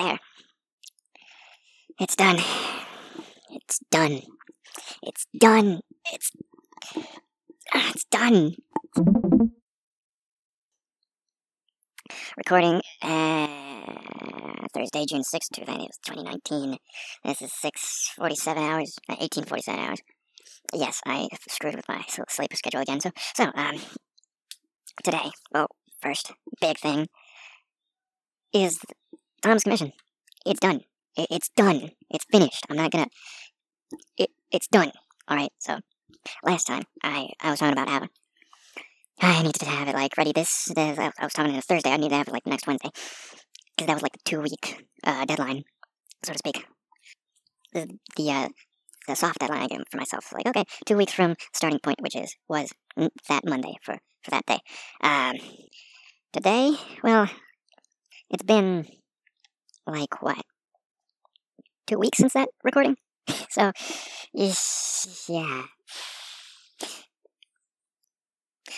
There. It's done. It's done. It's done. It's. It's done. Recording uh, Thursday, June sixth, 2019. This is 6.47 hours, uh, 18.47 hours. Yes, I screwed with my sleep schedule again. So, so, um, today, well, first big thing is Tom's commission. It's done. It, it's done. It's finished. I'm not gonna. It, it's done. All right. So, last time I I was talking about how I needed to have it like ready. This, this I I was talking this Thursday. I need to have it like next Wednesday because that was like the two week uh, deadline, so to speak. The the uh, the soft deadline I gave for myself. Like okay, two weeks from starting point, which is was that Monday for for that day. Um, today, well, it's been like what two weeks since that recording. so, yeah.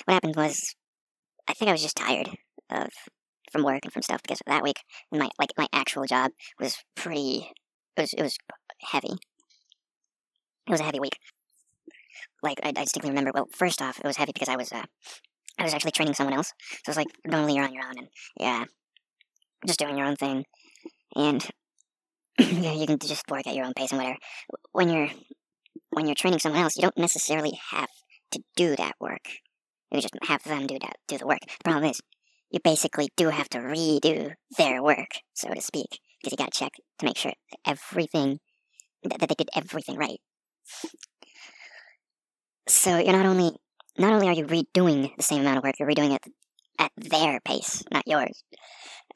What happened was, I think I was just tired of from work and from stuff because that week my like my actual job was pretty. It was it was heavy. It was a heavy week. Like I, I distinctly remember. Well, first off, it was heavy because I was uh, I was actually training someone else. So it's like normally you're on your own and yeah, just doing your own thing, and yeah, you can just work at your own pace and whatever. When you're when you're training someone else, you don't necessarily have to do that work. You just have them do that do the work. The problem is, you basically do have to redo their work, so to speak, because you got to check to make sure that everything that, that they did everything right. So you're not only not only are you redoing the same amount of work, you're redoing it at their pace, not yours.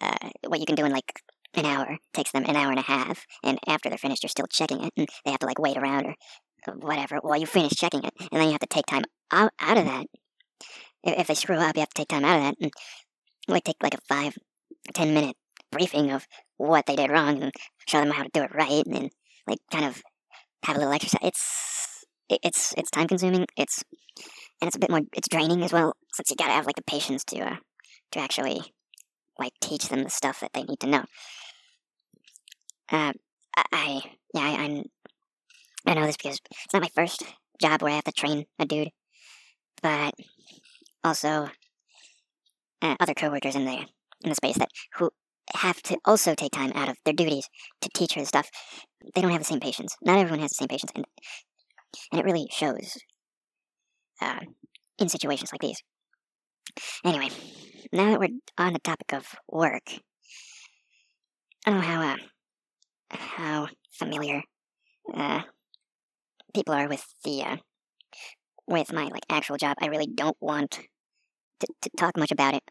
Uh, what you can do in like an hour takes them an hour and a half, and after they're finished, you're still checking it, and they have to like wait around or whatever while you finish checking it, and then you have to take time out, out of that. If, if they screw up, you have to take time out of that, and like take like a five, ten minute briefing of what they did wrong, and show them how to do it right, and then, like kind of have a little exercise. It's it's it's time consuming. It's and it's a bit more. It's draining as well, since you gotta have like the patience to uh, to actually like teach them the stuff that they need to know. Uh, I, yeah, I, I'm I know this because it's not my first job where I have to train a dude, but also uh, other coworkers in the in the space that who have to also take time out of their duties to teach her the stuff. They don't have the same patience. Not everyone has the same patience, and and it really shows uh, in situations like these. Anyway, now that we're on the topic of work, I don't know how uh, how familiar uh, people are with the uh, with my like actual job. I really don't want to, to talk much about it.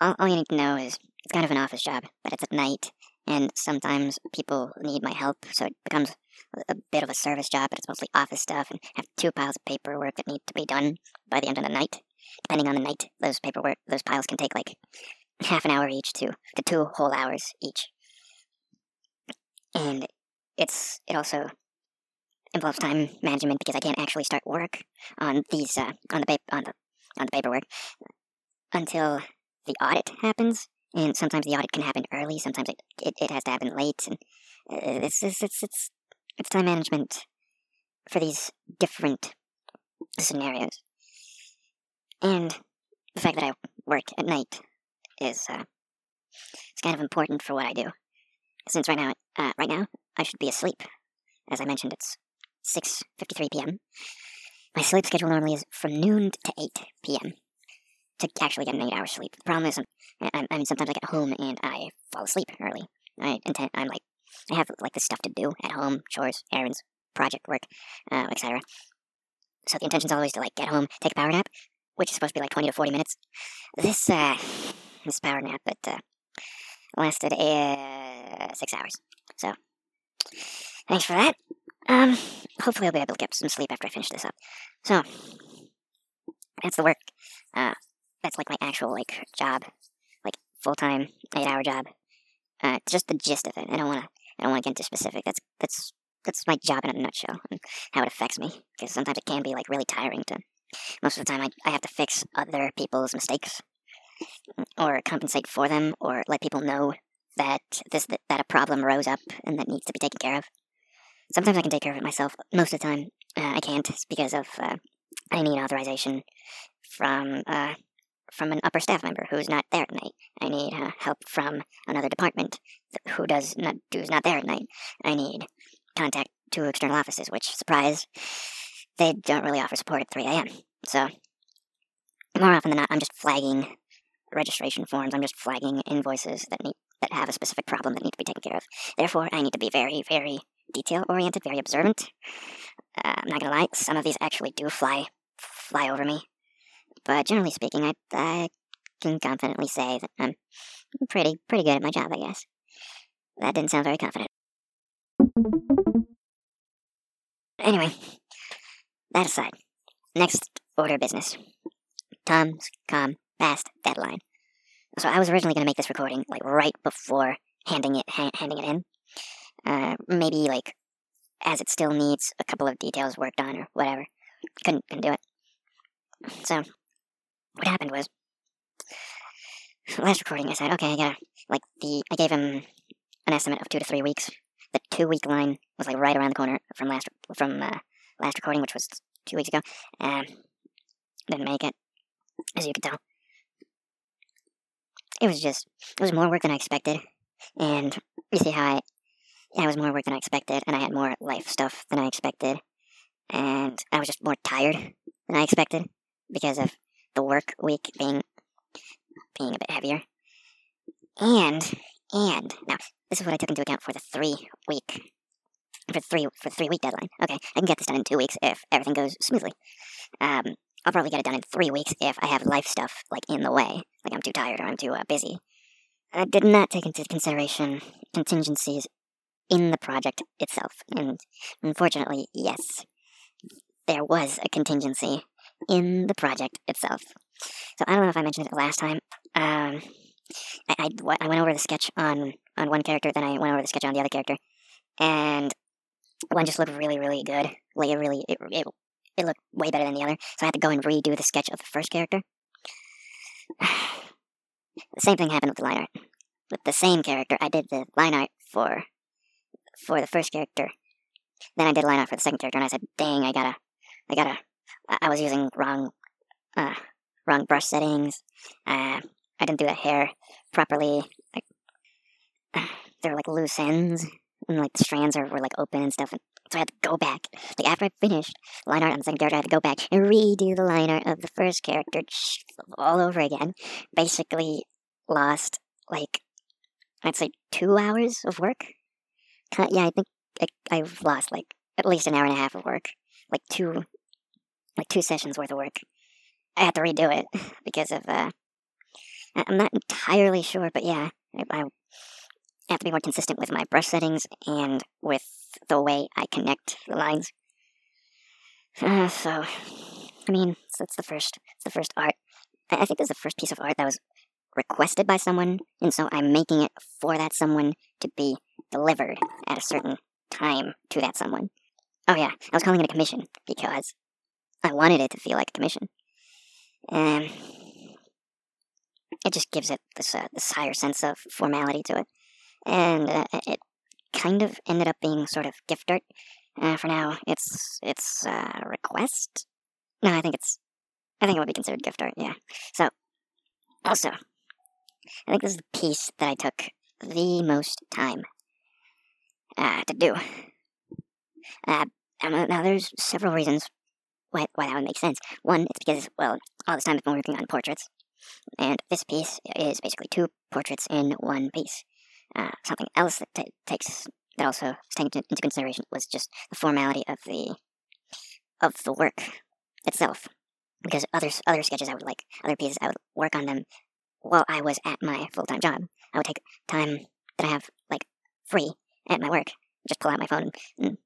All, all you need to know is it's kind of an office job, but it's at night, and sometimes people need my help, so it becomes a- bit of a service job. But it's mostly office stuff, and I have two piles of paperwork that need to be done by the end of the night. Depending on the night, those paperwork, those piles can take like half an hour each to to two whole hours each, and it's it also involves time management because I can't actually start work on these uh, on the on the on the paperwork until the audit happens. And sometimes the audit can happen early. Sometimes it it, it has to happen late. And uh, it's, it's it's it's it's time management for these different scenarios. And the fact that I work at night is uh, it's kind of important for what I do. Since right now, uh, right now I should be asleep. As I mentioned, it's 6:53 p.m. My sleep schedule normally is from noon to 8 p.m. to actually get an eight-hour sleep. The problem is, um, I, mean, sometimes I get home and I fall asleep early. I intend, I'm like, I have like this stuff to do at home, chores, errands, project work, uh, etc. So the intention's always to like get home, take a power nap, which is supposed to be like 20 to 40 minutes. This uh, this power nap, it uh, lasted six hours. So thanks for that. Um, hopefully I'll be able to get some sleep after I finish this up. So that's the work. Uh, that's like my actual like job, like full time eight hour job. Uh, just the gist of it. I don't want to. I don't want to get into specific. That's that's that's my job in a nutshell and how it affects me. Because sometimes it can be like really tiring to. Most of the time, I I have to fix other people's mistakes, or compensate for them, or let people know that this that, a problem rose up and that needs to be taken care of. Sometimes I can take care of it myself. Most of the time, uh, I can't because of uh, I need authorization from uh, from an upper staff member who's not there at night. I need uh, help from another department who does not who's not there at night. I need contact to external offices, which surprise, they don't really offer support at 3 a.m. So more often than not, I'm just flagging registration forms. I'm just flagging invoices that need that have a specific problem that need to be taken care of. Therefore, I need to be very, very detail oriented, very observant. Uh, I'm not gonna lie, some of these actually do fly fly over me. But generally speaking, I, I can confidently say that I'm pretty pretty good at my job, I guess. That didn't sound very confident. Anyway, that aside, next order of business. Tom's Com Fast deadline. So I was originally going to make this recording like right before handing it ha- handing it in. Uh, maybe like as it still needs a couple of details worked on or whatever. Couldn't couldn't do it. So what happened was last recording I said, okay, I gotta like the I gave him an estimate of two to three weeks. The two week line was like right around the corner from last from uh, last recording, which was two weeks ago. Um, didn't make it, as you can tell. It was just it was more work than I expected, and you see how I yeah, it was more work than I expected, and I had more life stuff than I expected, and I was just more tired than I expected because of the work week being being a bit heavier. And and now this is what I took into account for the three week for three for three week deadline. Okay, I can get this done in two weeks if everything goes smoothly. Um, I'll probably get it done in three weeks if I have life stuff like in the way, like I'm too tired or I'm too uh, busy. I did not take into consideration contingencies in the project itself, and unfortunately, yes, there was a contingency in the project itself. So I don't know if I mentioned it last time. Um, I, I, I went over the sketch on on one character, then I went over the sketch on the other character, and one just looked really, really good. Like it really, it, it, it looked way better than the other. So I had to go and redo the sketch of the first character. the same thing happened with the line art. With the same character, I did the line art for for the first character. Then I did line art for the second character, and I said, "Dang, I gotta, I gotta." I was using wrong, uh, wrong brush settings. Uh, I didn't do the hair properly. Like, uh, there were like loose ends, and like the strands are, were like open and stuff. And so I had to go back. Like after I finished line art on the second character, I had to go back and redo the line art of the first character all over again. Basically, lost like I'd say two hours of work. Yeah, I think I, I've lost like at least an hour and a half of work, like two, like two sessions worth of work. I had to redo it because of uh, I'm not entirely sure, but yeah, I, I have to be more consistent with my brush settings and with the way I connect the lines. Uh, so, I mean, that's the first, it's the first art. I, I think this is the first piece of art that was requested by someone, and so I'm making it for that someone to be delivered at a certain time to that someone. Oh yeah, I was calling it a commission because I wanted it to feel like a commission. And it just gives it this uh, this higher sense of formality to it, and uh, it kind of ended up being sort of gift art. Uh, for now, it's it's uh, request. No, I think it's I think it would be considered gift art. Yeah. So also, I think this is the piece that I took the most time uh, to do. Uh, now, there's several reasons why, why that would make sense. One, it's because, well, all this time I've been working on portraits, and this piece is basically two portraits in one piece. Uh, something else that t- takes that also was taken into consideration was just the formality of the of the work itself. Because other other sketches I would like, other pieces I would work on them while I was at my full time job. I would take time that I have like free at my work, just pull out my phone and,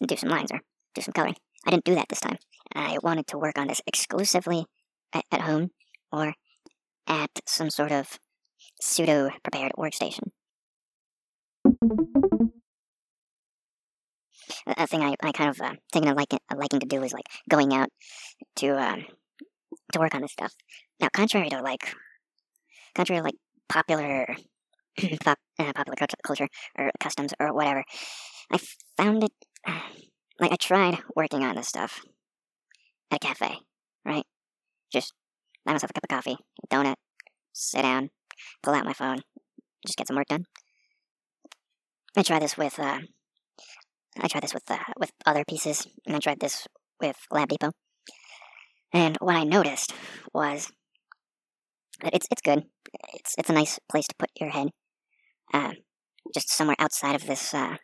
and do some lines or do some coloring. I didn't do that this time. I wanted to work on this exclusively at, at home or at some sort of pseudo prepared workstation. A thing I, I kind of uh, taken a, like, a liking to do is like going out to uh, to work on this stuff. Now, contrary to like contrary to like popular pop, uh, popular culture or customs or whatever. I found it like I tried working on this stuff at a cafe, right? Just buy myself a cup of coffee, a donut, sit down, pull out my phone, just get some work done. I tried this with uh, I tried this with uh, with other pieces, and I tried this with Lab Depot. And what I noticed was that it's it's good. It's it's a nice place to put your head. Uh, just somewhere outside of this, uh,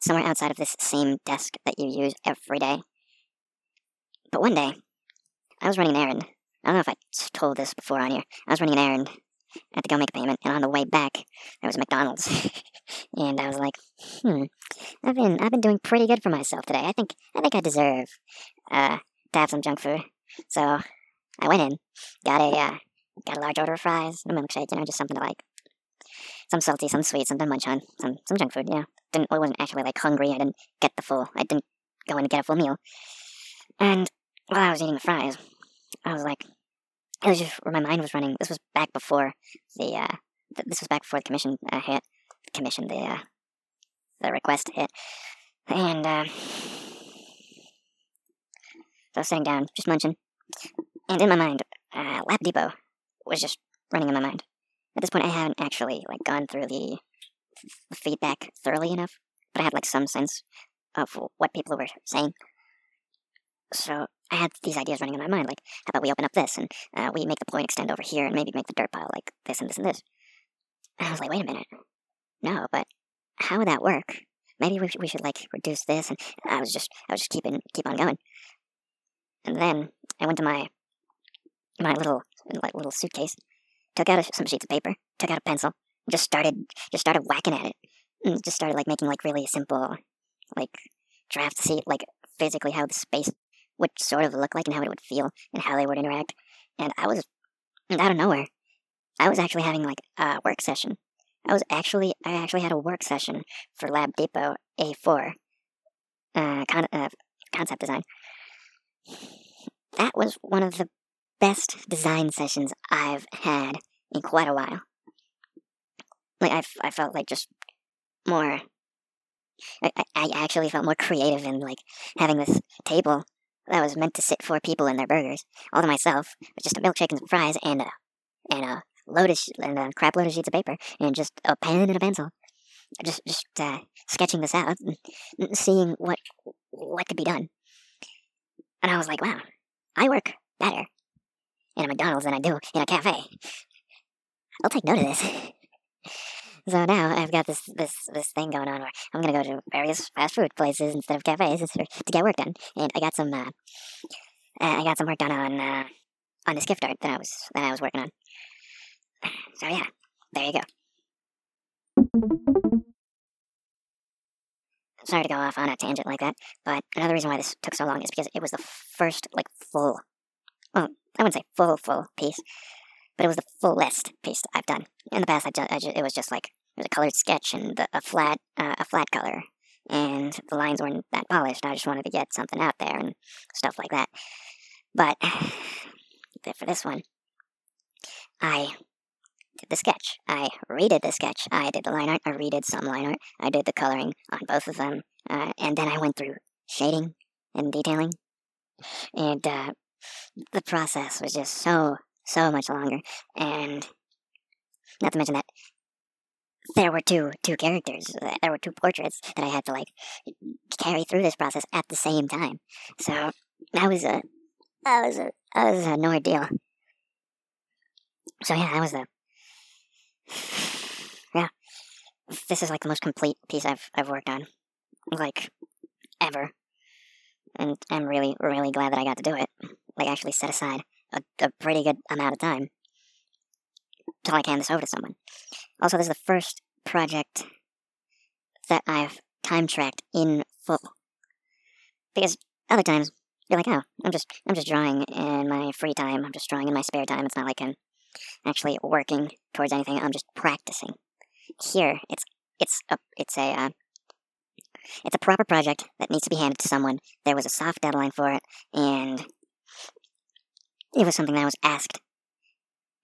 somewhere outside of this same desk that you use every day. But one day, I was running an errand. I don't know if I told this before on here. I was running an errand. I had to go make a payment, and on the way back, there was McDonald's, and I was like, "Hmm, I've been I've been doing pretty good for myself today. I think I think I deserve uh, to have some junk food." So I went in, got a uh, got a large order of fries, a milkshake, you know, just something to like, some salty, some sweet, something munch on, some some junk food. Know, didn't I wasn't actually like hungry. I didn't get the full. I didn't go in to get a full meal. And while I was eating the fries, I was like, it was just where my mind was running. This was back before the uh, th- this was back before the commission uh, hit. The commission, the uh, the request hit, and uh, I was sitting down, just munching, and in my mind, uh, Lab Depot was just running in my mind. At this point, I hadn't actually like gone through the, the feedback thoroughly enough, but I had like some sense of what people were saying. So I had these ideas running in my mind, like, how about we open up this and uh, we make the point extend over here and maybe make the dirt pile like this and this and this. And I was like, wait a minute. No, but how would that work? Maybe we, we should like reduce this. And I was just, I was just keeping, keep on going. And then I went to my, my little, like little suitcase, took out a, some sheets of paper, took out a pencil, just started, just started whacking at it. And just started like making like really simple, like drafts to see like physically how the space would sort of look like and how it would feel and how they would interact. And I was out of nowhere. I was actually having like a work session. I was actually I actually had a work session for Lab Depot A4 uh, con- uh, concept design. That was one of the best design sessions I've had in quite a while. Like I, I felt like just more. I, I actually felt more creative in like having this table that was meant to sit four people in their burgers, all to myself, with just a milkshake and some fries and a and a sh- and a crap of sheets of paper and just a pen and a pencil, just just uh, sketching this out and seeing what what could be done. And I was like, wow, I work better in a McDonald's than I do in a cafe. I'll take note of this. So now I've got this this this thing going on where I'm gonna go to various fast food places instead of cafes to get work done, and I got some uh, uh, I got some work done on uh, on this gift art that I was that I was working on. So yeah, there you go. I'm Sorry to go off on a tangent like that, but another reason why this took so long is because it was the first like full, well, I wouldn't say full full piece, but it was the fullest piece I've done. In the past, I, ju- I ju- it was just like it was a colored sketch and the, a flat uh, a flat color, and the lines weren't that polished. I just wanted to get something out there and stuff like that. But for this one, I the sketch. I redid the sketch. I did the line art. I redid some line art. I did the coloring on both of them, uh, and then I went through shading and detailing, and uh, the process was just so so much longer. And not to mention that there were two two characters, there were two portraits that I had to like carry through this process at the same time. So that was a that was a that was an ordeal. So yeah, that was the yeah. This is like the most complete piece I've I've worked on, like ever, and I'm really really glad that I got to do it. Like actually set aside a, a pretty good amount of time until I hand this over to someone. Also, this is the first project that I've time tracked in full. Because other times you're like, oh, I'm just I'm just drawing in my free time. I'm just drawing in my spare time. It's not like I'm actually working towards anything. I'm just practicing. Here, it's it's a it's a uh, it's a proper project that needs to be handed to someone. There was a soft deadline for it, and it was something that was asked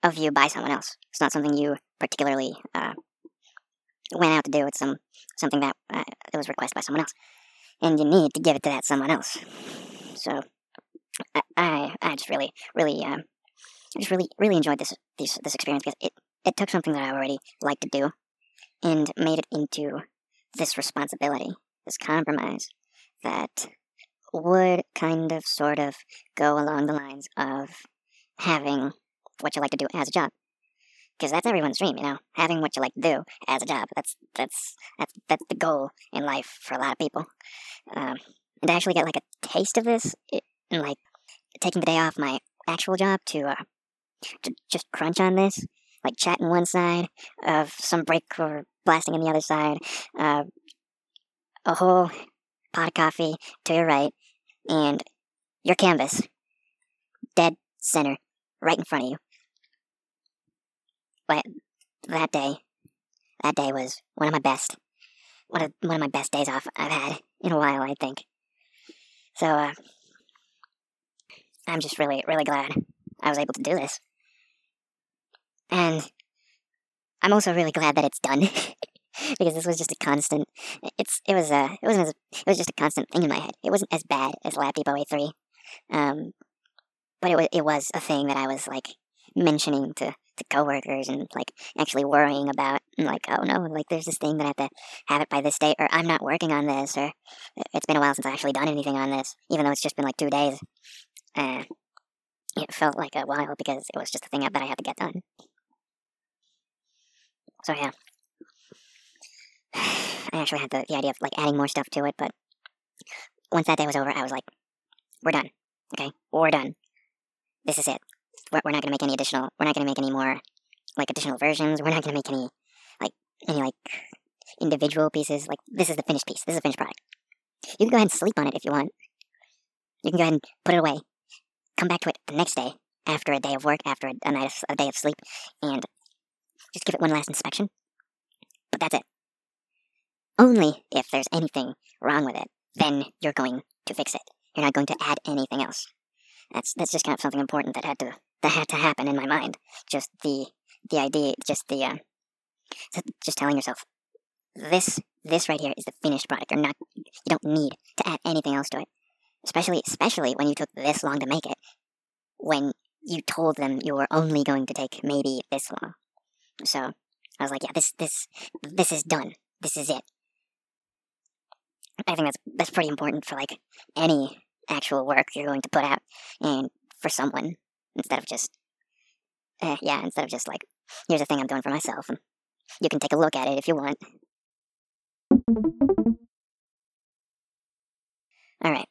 of you by someone else. It's not something you particularly uh, went out to do It's some something that uh, that was requested by someone else, and you need to give it to that someone else. So I I, I just really really um, I just really really enjoyed this this this experience because it it took something that I already liked to do and made it into this responsibility, this compromise that would kind of sort of go along the lines of having what you like to do as a job. Because that's everyone's dream, you know, having what you like to do as a job. That's that's that's that's the goal in life for a lot of people. Um, and to actually get like a taste of this, it, and like taking the day off my actual job to uh, to just crunch on this, like chatting one side of some break or blasting on the other side, uh, a whole pot of coffee to your right, and your canvas dead center right in front of you. But that day, that day was one of my best, one of one of my best days off I've had in a while. I think. So uh, I'm just really, really glad I was able to do this, and I'm also really glad that it's done. because this was just a constant. It's it was a it wasn't as it was just a constant thing in my head. It wasn't as bad as Lab Depot A3, um, but it was it was a thing that I was like mentioning to to coworkers and like actually worrying about like oh no like there's this thing that I have to have it by this date or I'm not working on this or it's been a while since I actually done anything on this even though it's just been like two days. Uh, it felt like a while because it was just a thing that I had to get done. So yeah. I actually had the, the idea of like adding more stuff to it, but once that day was over, I was like, we're done. Okay, we're done. This is it. We're, we're not gonna make any additional. We're not gonna make any more like additional versions. We're not gonna make any like any like individual pieces. Like this is the finished piece. This is the finished product. You can go ahead and sleep on it if you want. You can go ahead and put it away. Come back to it the next day after a day of work, after a, a night of, a day of sleep, and just give it one last inspection. But that's it. Only if there's anything wrong with it, then you're going to fix it. You're not going to add anything else. That's that's just kind of something important that had to that had to happen in my mind. Just the the idea, just the uh, just telling yourself this this right here is the finished product. You're not you don't need to add anything else to it. Especially especially when you took this long to make it. When you told them you were only going to take maybe this long. So I was like, yeah, this this this is done. This is it. I think that's that's pretty important for like any actual work you're going to put out, and for someone instead of just, uh, yeah, instead of just like, here's a thing I'm doing for myself, you can take a look at it if you want. All right,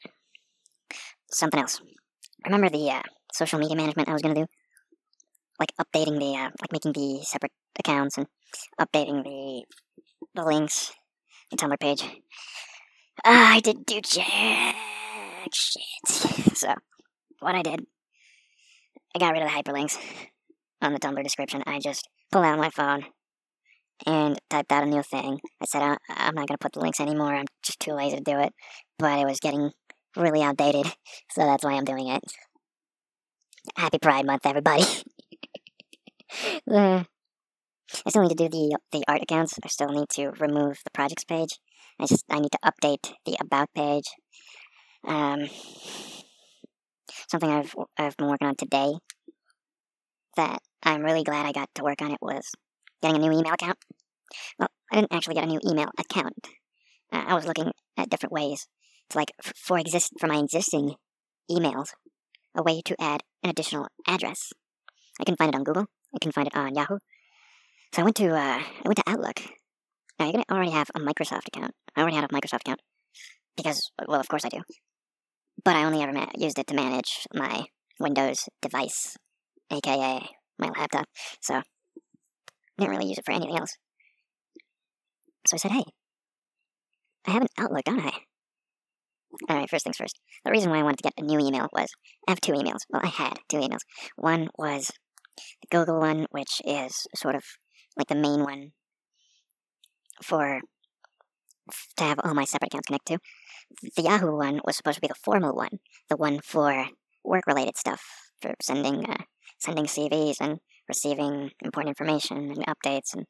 something else. Remember the uh, social media management I was gonna do, like updating the, uh, like making the separate accounts and updating the the links, the Tumblr page. Uh, I didn't do jack shit. So, what I did, I got rid of the hyperlinks on the Tumblr description. I just pulled out my phone and typed out a new thing. I said, uh, I'm not to put the links anymore. I'm just too lazy to do it. But it was getting really outdated, so that's why I'm doing it. Happy Pride Month, everybody. I still need to do the the art accounts. I still need to remove the projects page. I just I need to update the about page. Um, something I've I've been working on today that I'm really glad I got to work on it was getting a new email account. Well, I didn't actually get a new email account. Uh, I was looking at different ways to like f- for exist for my existing emails, a way to add an additional address. I can find it on Google. I can find it on Yahoo. So I went to uh, I went to Outlook. Now you're gonna already have a Microsoft account. I already had a Microsoft account because, well, of course I do. But I only ever ma- used it to manage my Windows device, aka my laptop. So I didn't really use it for anything else. So I said, "Hey, I have an Outlook, don't I?" All right, first things first. The reason why I wanted to get a new email was I have two emails. Well, I had two emails. One was the Google one, which is sort of like the main one for to have all my separate accounts connected to. The Yahoo one was supposed to be the formal one, the one for work-related stuff, for sending uh, sending CVs and receiving important information and updates and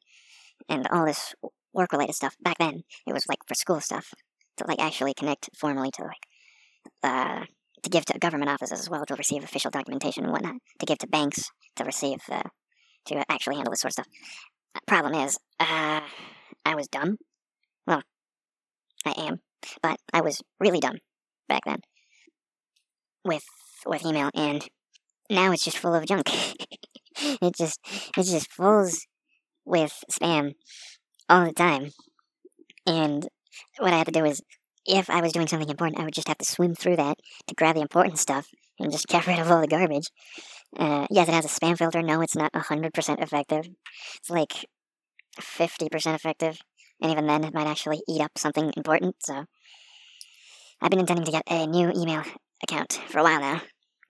and all this work related stuff. Back then, it was like for school stuff to like actually connect formally to like uh, to give to government offices as well to receive official documentation and whatnot. To give to banks to receive uh, to actually handle this sort of stuff. Problem is, uh, I was dumb. Well, I am, but I was really dumb back then with with email, and now it's just full of junk. it just it just fills with spam all the time. And what I had to do is, if I was doing something important, I would just have to swim through that to grab the important stuff and just get rid of all the garbage. Uh, yes, it has a spam filter. No, it's not 100% effective. It's like 50% effective. And even then, it might actually eat up something important. So, I've been intending to get a new email account for a while now.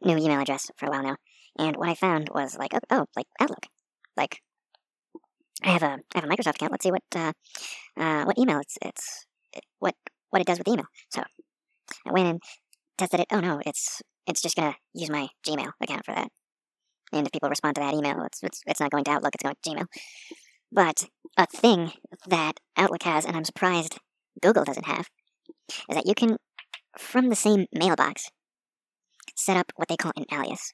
New email address for a while now. And what I found was like, oh, oh like Outlook. Like, I have a I have a Microsoft account. Let's see what uh, uh, what email it's it's it, what what it does with email. So I went and tested it. Oh no, it's it's just gonna use my Gmail account for that. And if people respond to that email, it's it's it's not going to Outlook. It's going to Gmail. But a thing that Outlook has, and I'm surprised Google doesn't have, is that you can, from the same mailbox, set up what they call an alias.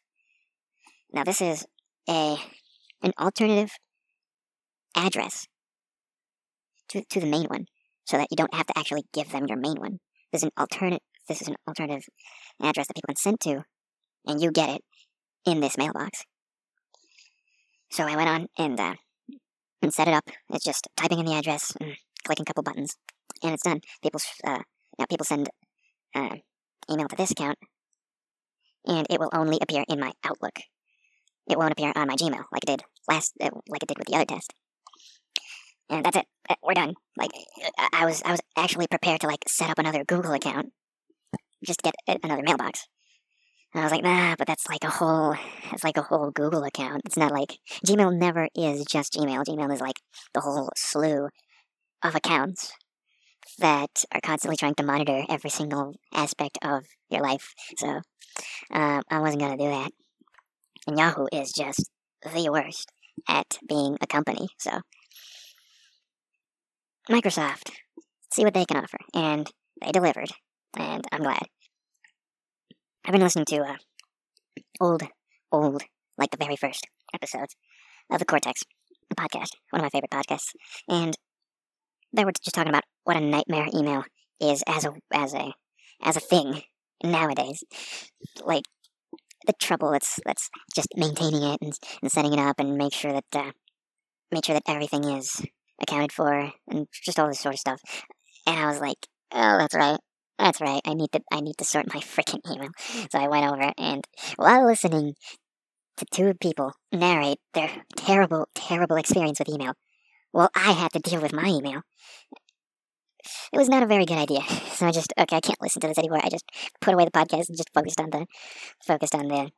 Now this is a an alternative address to, to the main one so that you don't have to actually give them your main one. This is an alternate this is an alternative address that people can send to and you get it in this mailbox. So I went on and uh, and set it up. It's just typing in the address and clicking a couple buttons and it's done. People uh, now people send uh, email to this account and it will only appear in my Outlook. It won't appear on my Gmail like it did last, uh, like it did with the other test and that's it. Uh, we're done. Like, I was, I was actually prepared to like set up another Google account, just to get another mailbox. And I was like, nah, but that's like a whole, it's like a whole Google account. It's not like Gmail never is just Gmail. Gmail is like the whole slew of accounts that are constantly trying to monitor every single aspect of your life. So, um, I wasn't gonna do that. And Yahoo is just the worst at being a company. So Microsoft, see what they can offer. And they delivered. And I'm glad. I've been listening to uh, old, old, like the very first episodes of the Cortex podcast, one of my favorite podcasts. And they were just talking about what a nightmare email is as a as a as a thing nowadays. Like the trouble that's that's just maintaining it and, and setting it up and make sure that uh, make sure that everything is accounted for and just all this sort of stuff. And I was like, oh, that's right. That's right. I need to I need to sort my freaking email. So I went over and while listening to two people narrate their terrible, terrible experience with email, well, I had to deal with my email. It was not a very good idea. So I just okay, I can't listen to this anymore. I just put away the podcast and just focused on the focused on the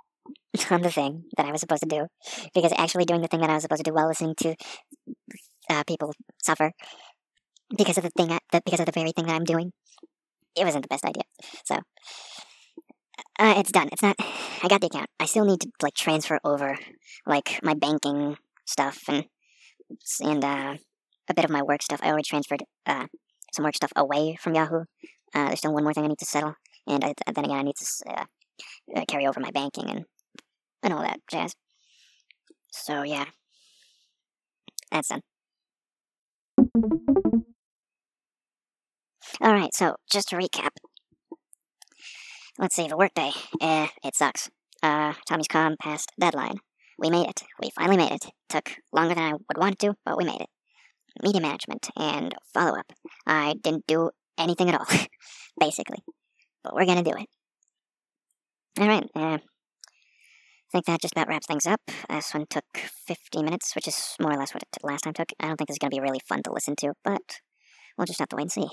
on the thing that I was supposed to do. Because actually doing the thing that I was supposed to do while listening to uh, people suffer because of the thing, I, the, because of the very thing that I'm doing. It wasn't the best idea. So, uh, it's done. It's not. I got the account. I still need to like transfer over like my banking stuff and and uh, a bit of my work stuff. I already transferred uh, some work stuff away from Yahoo. Uh, there's still one more thing I need to settle, and I, then again I need to uh, uh, carry over my banking and and all that jazz. So yeah, that's done. Alright, so just to recap. Let's see, the workday. Eh, it sucks. Uh, Tommy's Com passed deadline. We made it. We finally made it. Took longer than I would want to, but we made it. Media management and follow up. I didn't do anything at all, basically. But we're gonna do it. Alright, uh, I think that just about wraps things up. This one took 50 minutes, which is more or less what it last time took. I don't think this is to be really fun to listen to, but we'll just have to wait and see.